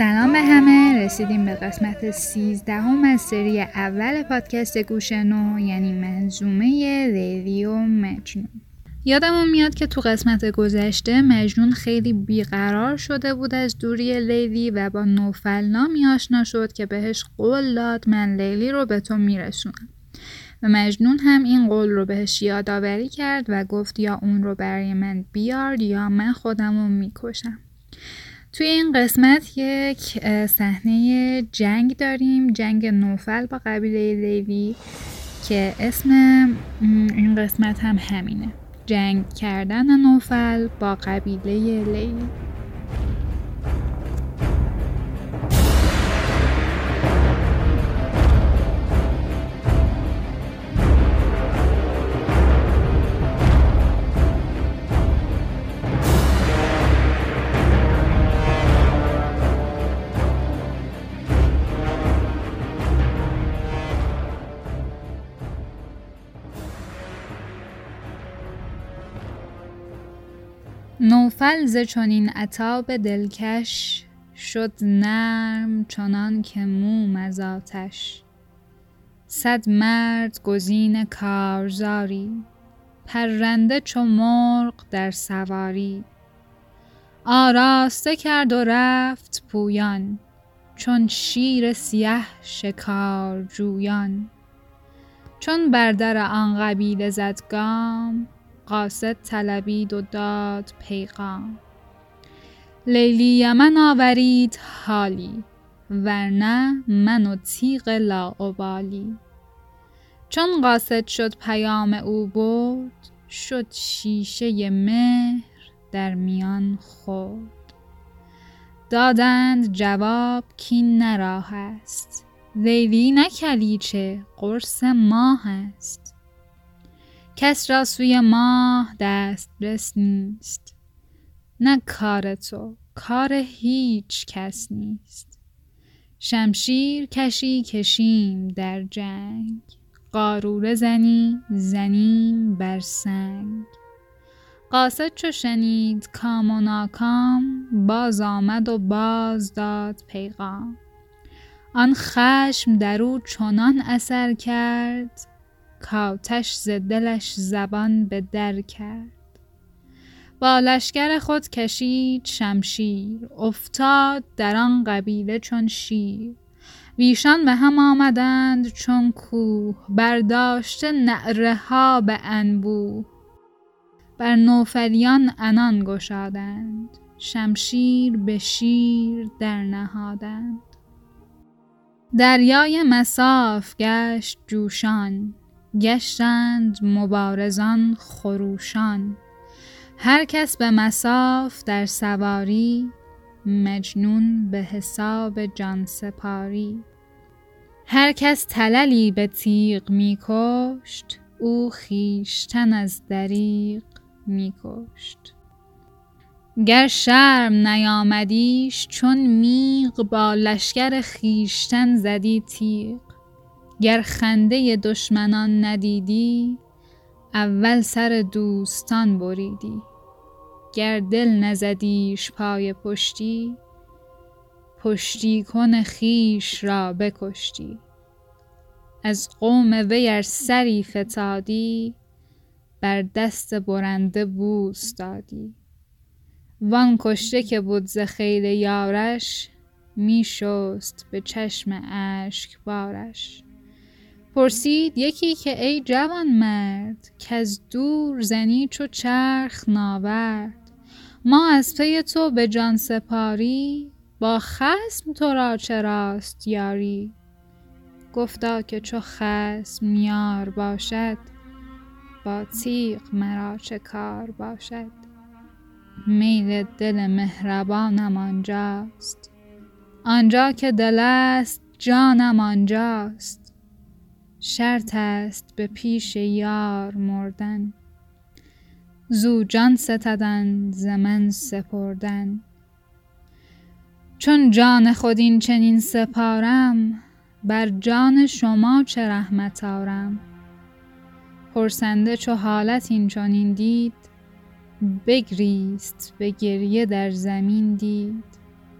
سلام به همه. رسیدیم به قسمت سیزدهم از سری اول پادکست گوشنو یعنی منظومه لیلی و مجنون. یادمون میاد که تو قسمت گذشته مجنون خیلی بیقرار شده بود از دوری لیلی و با نوفل نامی آشنا شد که بهش قول داد من لیلی رو به تو میرسونم. و مجنون هم این قول رو بهش یادآوری کرد و گفت یا اون رو برای من بیار یا من خودم رو می‌کشم. توی این قسمت یک صحنه جنگ داریم. جنگ نوفل با قبیله لیلی که اسم این قسمت هم همینه. جنگ کردن نوفل با قبیله لیلی نوفل ز چنین عتاب دلکش شد نرم چنان که موم از آتش. صد مرد گزین کارزاری پرنده چو مرغ در سواری. آراسته کرد و رفت پویان چون شیر سیه شکار جویان. چون بر در آن قبیله زد گام قاصد طلبید و داد پیغام. لیلی یمن آورید حالی ورنه من و تیغ لاابالی. چون قاصد شد پیام او برد شد شیشه مهر در میان خورد. دادند جواب کین نراه است لیلی نه کلیچه قرص ماه است. کس را سوی ماه دسترس نیست. نه کار تو کار هیچ کس نیست. شمشیر کشی کشیم در جنگ. قاروره زنی زنیم بر سنگ. قاصد چو شنید کام و ناکام باز آمد و باز داد پیغام. آن خشم در او چنان اثر کرد کاتش ز دلش زبان به در کرد. با لشکر خود کشید شمشیر افتاد در آن قبیله چون شیر. ویشان به هم آمدند چون کوه برداشته نعره ها به انبوه. بر نوفلیان انان گشادند شمشیر به شیر در نهادند. دریای مساف گشت جوشان. گشتند مبارزان خروشان. هر کس به مساف در سواری مجنون به حساب جان سپاری. هر کس تللی به تیغ می کشت او خیشتن از دریغ می کشت. گر شرم نیامدیش چون میغ با لشکر خیشتن زدی تیغ. گر خنده دشمنان ندیدی اول سر دوستان بریدی. گر دل نزدیش پای پشتی پشتی کن خیش را بکشتی. از قوم وی ار سری فتادی بر دست برنده بوس دادی. وان کشته که بود ز خیل یارش می شست به چشم اشک بارش پرسید یکی که ای جوان مرد از دور زنی چو چرخ ناورد. ما از پی تو به جان سپاری با خسم تو را چراست یاری؟ گفتا که چو خسم یار باشد با تیغ مرا چه کار باشد؟ میل دل مهربانم آنجاست. آنجا که دل است جانم آنجاست. شرط است به پیش یار مردن. زو جان ستدن ز من سپردن. چون جان خود این چنین سپارم بر جان شما چه رحمت آرم؟ پرسنده چو حالت این چنین دید بگریست به گریه در زمین دید.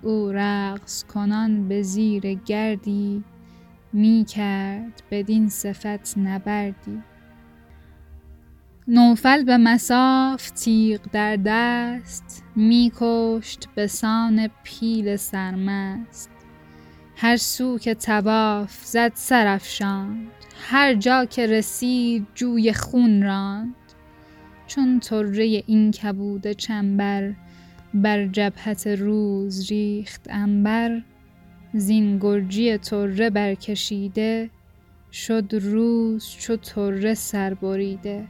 او رقص کنان به زیر گردی می کرد بدین صفت نبردی. نوفل به مساف تیغ در دست می کشت به سان پیل سرمست. هر سو که تواف زد سرافشاند هر جا که رسید جوی خون راند. چون طره این کبود چنبر بر جبهت روز ریخت انبر زین گرجی طره برکشیده شد روز چو طره سر بریده.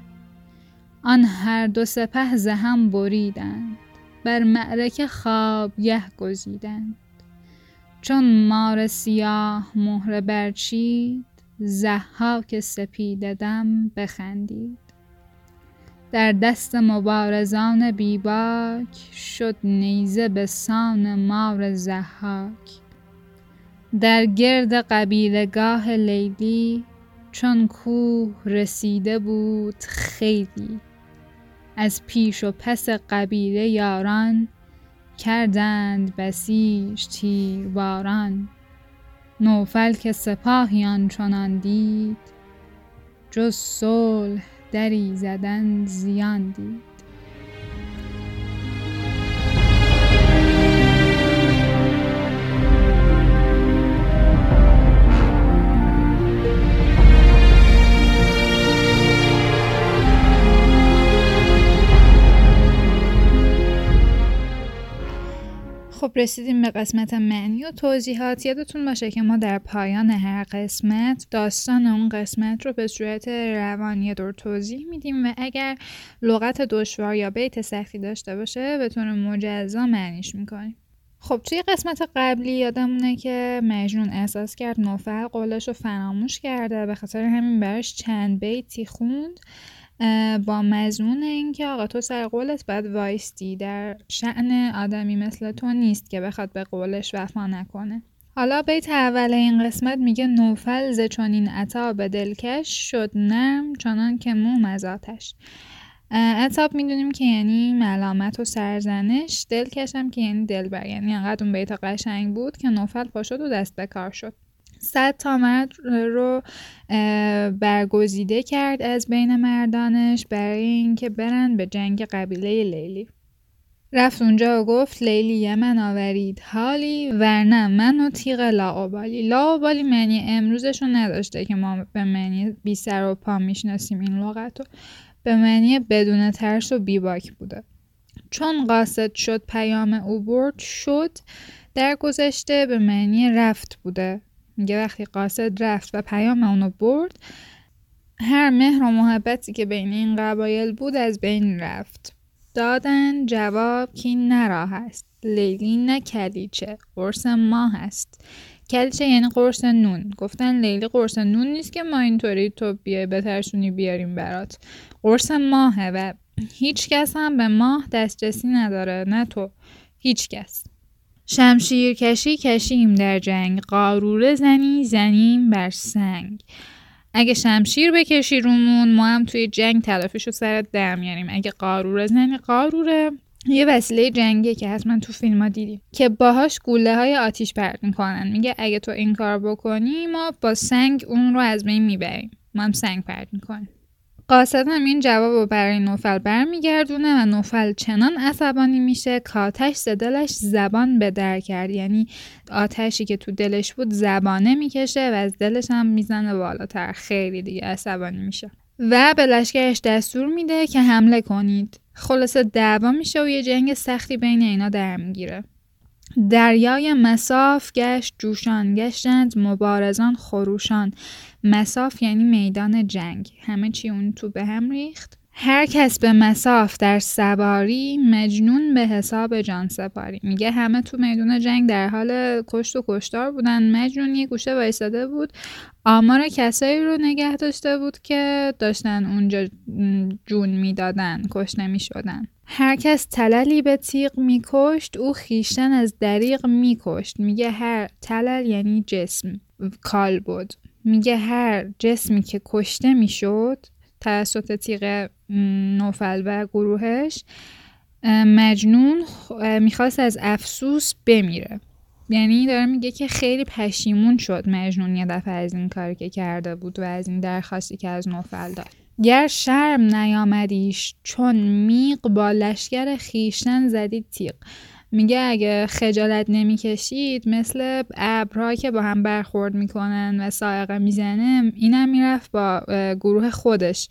آن هر دو سپه ز هم بریدند بر معرکه خوابگه گزیدند. چون مار سیاه مهره برچید ضحاک سپیده دم بخندید. در دست مبارزان بیباک شد نیزه به سان مار ضحاک. در گرد قبیلگاه لیلی چون کوه رسیده بود خیلی. از پیش و پس قبیله یاران کردند بسیج تیرباران. نوفل که سپاهی آنچنان دید جز صلح دری زدن زیان دید. خب رسیدیم به قسمت معنی و توضیحات یادتون باشه که ما در پایان هر قسمت داستان اون قسمت رو به صورت روانی دور توضیح میدیم و اگر لغت دشوار یا بیت سختی داشته باشه به طور مجزا معنیش می‌کنیم. خب توی قسمت قبلی یادمونه که مجنون احساس کرد نوفر قولش رو فراموش کرده به خاطر همین براش چند بیتی خوند. با مضمون اینکه آقا تو سر قولت باید وایستی در شعن آدمی مثل تو نیست که بخواد به قولش وفا نکنه. حالا بیت اول این قسمت میگه نوفل ز چنین عطا به دلکش شد نرم چنان که مو مزاتش عطاب می‌دونیم که یعنی ملامت و سرزنش دلکش هم که یعنی دلبر. یعنی انقدر اون بیت قشنگ بود که نوفل پا شد و دست به کار شد. صد مرد رو برگزیده کرد از بین مردانش برای اینکه برن به جنگ قبیله لیلی. رفت اونجا و گفت لیلی یمن آورید حالی ورنه من و تیغ لاعبالی لاعبالی معنی امروزشو نداشته که ما به معنی بی سر و پا می‌شناسیم این لغت رو. به معنی بدون ترس و بیباک بوده. چون قاصد شد پیام او برد شد در گذشته به معنی رفت بوده. میگه وقتی قاصد رفت و پیام اونو برد هر مهر و محبتی که بین این قبایل بود از بین رفت. دادن جواب کی نرا هست لیلی نه کلیچه. قرص ما هست کلیچه یعنی قرص نون. گفتن لیلی قرص نون نیست که ما اینطوری تو بیای بترسونی بیاریم برات. قرص ماهه و هیچ کس هم به ماه دسترسی نداره. نه تو. هیچ کس. شمشیر کشی کشیم در جنگ قاروره زنی زنیم بر سنگ. اگه شمشیر بکشی رومون ما هم توی جنگ تلافیشو سرت در اگه قاروره زنی قاروره یه وسیله جنگی که حتما تو فیلم ها دیدیم که باهاش گوله های آتیش پرت می‌کنن. میگه اگه تو این کار بکنی ما با سنگ اون رو از بین می‌بریم. ما هم سنگ پرت می‌کنیم. قاصد هم این جواب رو برای نوفل برمیگردونه و نوفل چنان عصبانی میشه که آتش دلش زبان به در کرد. یعنی آتشی که تو دلش بود زبانه می‌کشه و از دلش هم می‌زنه بالاتر. خیلی دیگه عصبانی میشه. و به لشکرش دستور میده که حمله کنید. خلاصه دعوا میشه و یه جنگ سختی بین اینا در می‌گیره. دریای مساف گشت جوشان گشتند مبارزان خروشان. مساف یعنی میدان جنگ. همه چی اون تو به هم ریخت. هر کس به مساف در سواری مجنون به حساب جان سپاری. میگه همه تو میدون جنگ در حال کشت و کشتار بودن. مجنون یه گوشه وایساده بود. آمار کسایی رو نگه داشته بود که داشتن اونجا جون می‌دادن کشته می‌شدن هر کس تللی به تیغ میکشت او خیشتن از دریغ میکشت. میگه هر تلل یعنی جسم. کال بود. میگه هر جسمی که کشته می‌شد توسط تیغ نوفل و گروهش مجنون می‌خواست از افسوس بمیره. یعنی داره میگه که خیلی پشیمون شد مجنون یه دفعه از این کاری که کرده بود و از این درخواستی که از نوفل داد. گر شرم نیامدیش چون میق با لشکر خیشتن زدید تیغ. میگه اگه خجالت نمی‌کشید مثل ابرها که با هم برخورد می‌کنن و سائقه می‌زنه اینم می‌رفت با گروه خودش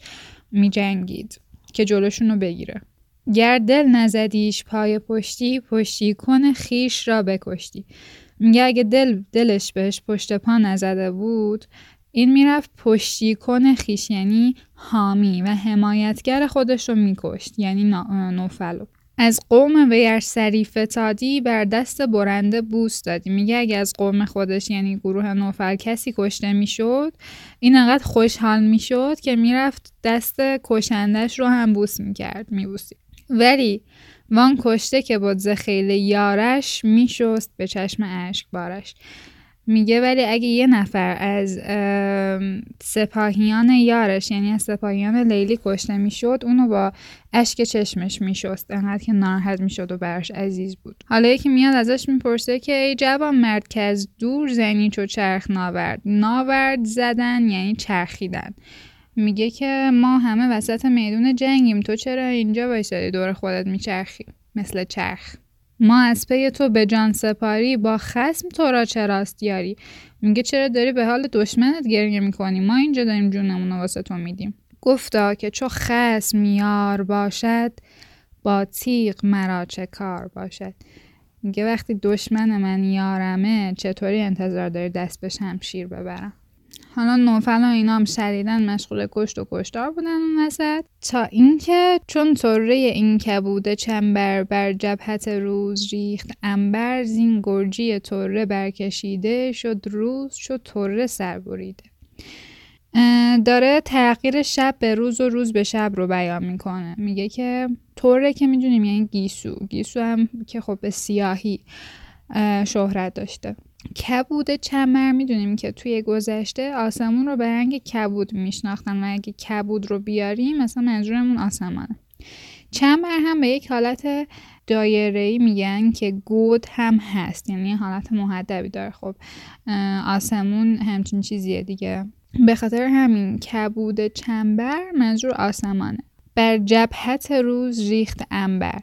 میجنگید که جلوشون رو بگیره. گر دل نزدیش پای پشتی پشتی کن خیش را بکشتی. میگه اگه دل دلش بهش پشت پا نزده بود این می‌رفت پشتی کن خیش یعنی حامی و حمایتگر خودش رو میکشت یعنی نوفلو. از قوم ویر سری فتادی بر دست برنده بوس دادی. میگه اگه از قوم خودش یعنی گروه نوفل کسی کشته می‌شد این انقدر خوشحال می‌شد که می‌رفت دست کشندش رو هم بوس می‌کرد میبوسی ولی وان کشته که بود خیلی یارش میشست به چشم اشک بارش میگه ولی اگه یه نفر از سپاهیان یارش یعنی از سپاهیان لیلی کشته می‌شد اونو با اشک چشمش میشست. انقدر که ناراحت می‌شد و برش عزیز بود. حالا یکی میاد ازش می‌پرسه که ای جوان مرد که از دور زنی چو چرخ ناورد. ناورد زدن یعنی چرخیدن. میگه که ما همه وسط میدون جنگیم. تو چرا اینجا بایستادی دور خودت میچرخی. مثل چرخ. ما از پی تو به جان سپاری با خسم تو را چراست یاری میگه چرا داری به حال دشمنت گریه می‌کنی؟ ما اینجا داریم جونمون واسه تو میدیم. گفتا که چو خسم یار باشد با تیغ مرا چه کار باشد؟ میگه وقتی دشمن من یارمه چطوری انتظار داری دست به شمشیر ببرم؟ حالا نوفل و اینا هم شدیدن مشغول کشت و کشتار بودن اون وسط. تا اینکه چون طره این کبوده چنبر بر جبهت روز ریخت انبر زین گرجی طره برکشیده شد روز شد طره سر بریده. داره تغییر شب به روز و روز به شب رو بیان می‌کنه. میگه که طره که می‌دونیم یعنی گیسو. گیسو هم که خب به سیاهی شهرت داشته. کبود چمر می‌دونیم که توی گذشته آسمون رو به رنگ کبود میشناختن و اگه کبود رو بیاریم مثلا منظورمون آسمانه. چمر هم به یک حالت دایره میگن که گود هم هست یعنی حالت محدبی داره. خب آسمون همچین چیزیه دیگه. به خاطر همین کبود چنبر منظور آسمانه. بر جبهت روز ریخت انبر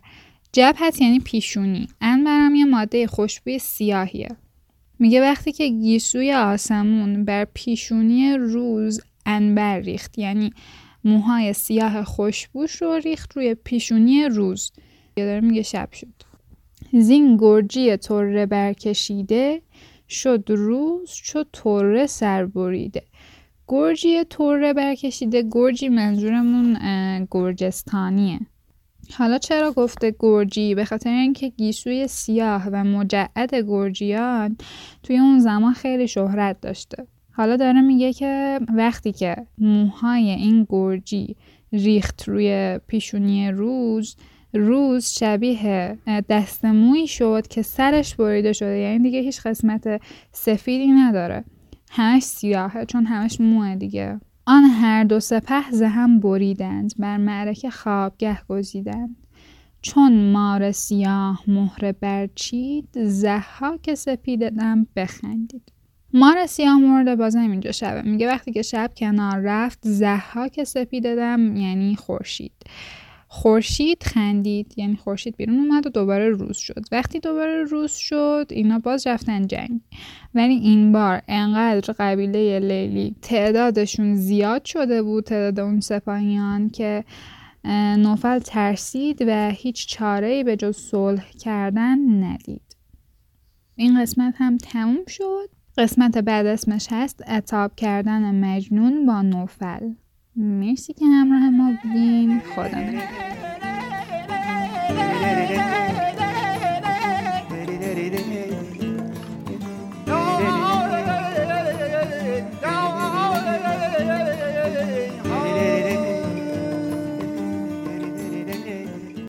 جبهت یعنی پیشونی. انبر هم یه ماده خوشبوی سیاهیه. میگه وقتی که گیسوی آسمون بر پیشونی روز انبر ریخت یعنی موهای سیاه خوشبوش رو ریخت روی پیشونی روز. داره میگه شب شد. زین گرجی طره برکشیده شد روز چو طره سر بریده. گرجی طره برکشیده گرجی منظورمون گرجستانیه. حالا چرا گفته گرجی؟ به خاطر اینکه گیسوی سیاه و مجعد گرجیان توی اون زمان خیلی شهرت داشته. حالا داره میگه که وقتی که موهای این گرجی ریخت روی پیشونی روز روز شبیه دست موی شد که سرش بریده شده. یعنی دیگه هیچ قسمت سفیدی نداره. همش سیاهه چون همش موه دیگه. آن هر دو سپه هم بریدند بر معرکه خوابگه گزیدند. چون مار سیاه مهره برچید که سپید دم بخندید. مار سیاه مرده بازم اینجا شبه. میگه وقتی که شب کنار رفت که سپید دم یعنی خورشید. خورشید خندید یعنی خورشید بیرون اومد و دوباره روز شد. وقتی دوباره روز شد اینا باز رفتن جنگ. ولی این بار انقدر قبیله لیلی تعدادشون زیاد شده بود تعداد اون سپاهیان که نوفل ترسید و هیچ چاره به جز صلح کردن ندید. این قسمت هم تموم شد. قسمت بعد اسمش هست اتاب کردن مجنون با نوفل. مرسی که همراه ما بودیم خدا نگهدار